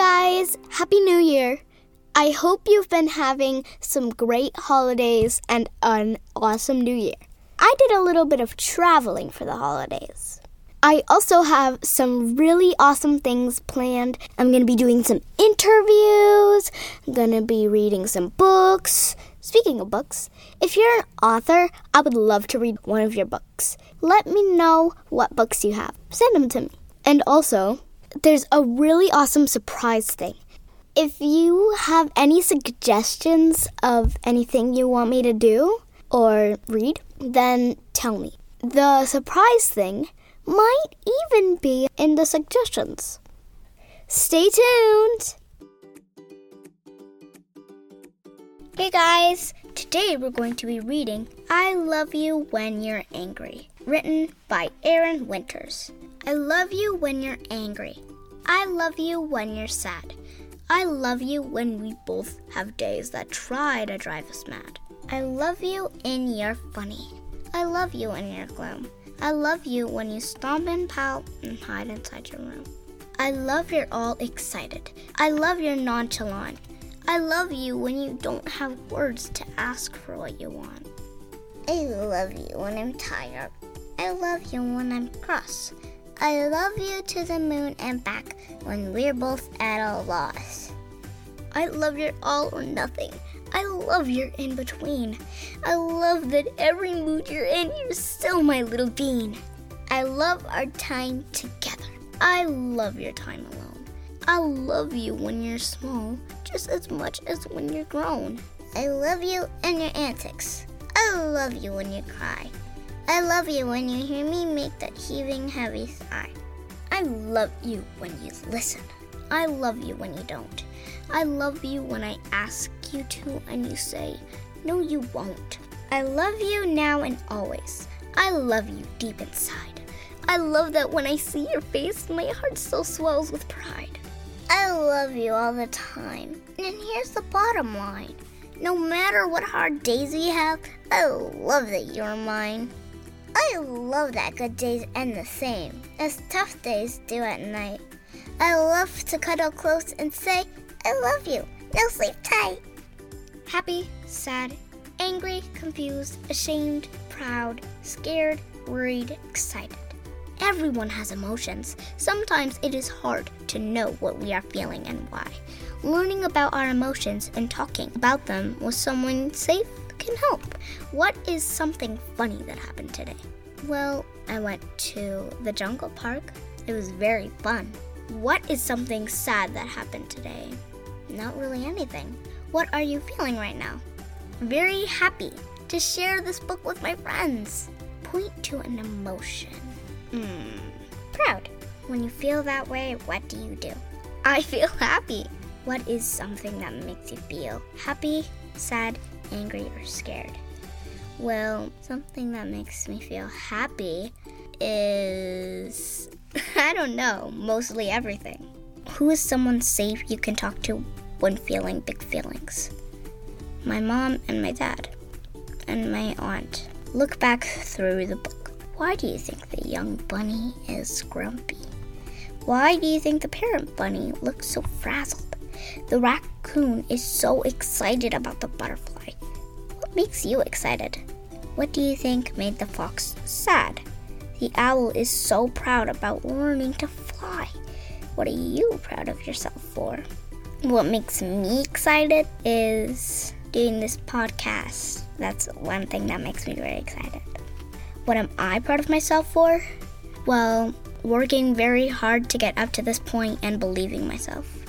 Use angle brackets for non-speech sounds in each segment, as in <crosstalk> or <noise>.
guys! Happy New Year! I hope you've been having some great holidays and an awesome New Year. I did a little bit of traveling for the holidays. I also have some really awesome things planned. I'm going to be doing some interviews, I'm going to be reading some books. Speaking of books, if you're an author, I would love to read one of your books. Let me know what books you have. Send them to me. And also, there's a really awesome surprise thing. If you have any suggestions of anything you want me to do or read, then tell me. The surprise thing might even be in the suggestions. Stay tuned! Hey guys, today we're going to be reading I Love You When You're Angry, written by Erin Winters. I love you when you're angry. I love you when you're sad. I love you when we both have days that try to drive us mad. I love you in your funny. I love you in your gloom. I love you when you stomp and pout and hide inside your room. I love you're all excited. I love you're nonchalant. I love you when you don't have words to ask for what you want. I love you when I'm tired. I love you when I'm cross. I love you to the moon and back when we're both at a loss. I love your all or nothing. I love your in between. I love that every mood you're in, you're still my little bean. I love our time together. I love your time alone. I love you when you're small, just as much as when you're grown. I love you and your antics. I love you when you cry. I love you when you hear me make that heaving, heavy sigh. I love you when you listen. I love you when you don't. I love you when I ask you to and you say, No, you won't. I love you now and always. I love you deep inside. I love that when I see your face, my heart still swells with pride. I love you all the time. And here's the bottom line no matter what hard days we have, I love that you're mine. I love that good days end the same as tough days do at night. I love to cuddle close and say, I love you. Now sleep tight. Happy, sad, angry, confused, ashamed, proud, scared, worried, excited. Everyone has emotions. Sometimes it is hard to know what we are feeling and why. Learning about our emotions and talking about them with someone safe can help. What is something funny that happened today? Well, I went to the jungle park. It was very fun. What is something sad that happened today? Not really anything. What are you feeling right now? Very happy to share this book with my friends. Point to an emotion. Hmm, proud. When you feel that way, what do you do? I feel happy. What is something that makes you feel happy, sad, angry, or scared? Well, something that makes me feel happy is. <laughs> I don't know, mostly everything. Who is someone safe you can talk to when feeling big feelings? My mom and my dad, and my aunt. Look back through the book. Why do you think the young bunny is grumpy? Why do you think the parent bunny looks so frazzled? The raccoon is so excited about the butterfly. What makes you excited? What do you think made the fox sad? The owl is so proud about learning to fly. What are you proud of yourself for? What makes me excited is doing this podcast. That's one thing that makes me very excited. What am I proud of myself for? Well, working very hard to get up to this point and believing myself.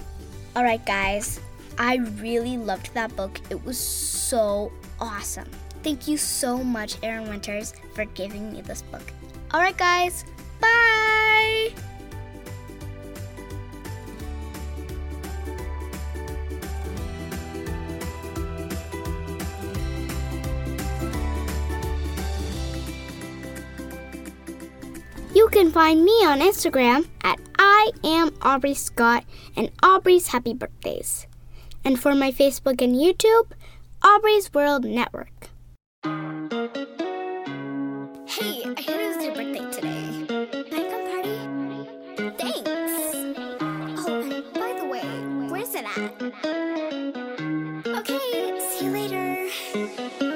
All right, guys, I really loved that book. It was so awesome. Thank you so much, Erin Winters, for giving me this book. All right, guys, bye. You can find me on Instagram at I am Aubrey Scott and Aubrey's Happy Birthdays. And for my Facebook and YouTube, Aubrey's World Network. Hey, I hear it's your birthday today. Can I come party? Thanks. Oh, and by the way, where's it at? Okay, see you later.